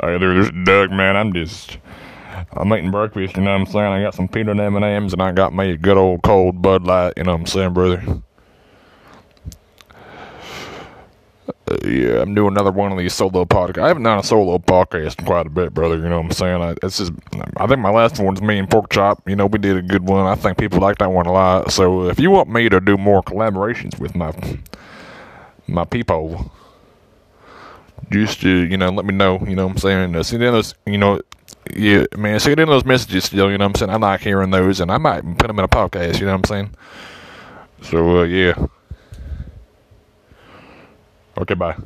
Hey there, this is Doug, man. I'm just, I'm eating breakfast, you know what I'm saying? I got some peanut M&Ms and I got me a good old cold Bud Light, you know what I'm saying, brother? Uh, yeah, I'm doing another one of these solo podcasts. I haven't done a solo podcast in quite a bit, brother. You know what I'm saying? I, it's just, I think my last one's me and Pork Chop. You know, we did a good one. I think people like that one a lot. So if you want me to do more collaborations with my my people, just uh, you know, let me know. You know what I'm saying? Uh, send in those, you know, yeah, man, send in those messages still. You know what I'm saying? I like hearing those, and I might put them in a podcast. You know what I'm saying? So uh, yeah. Okay, bye.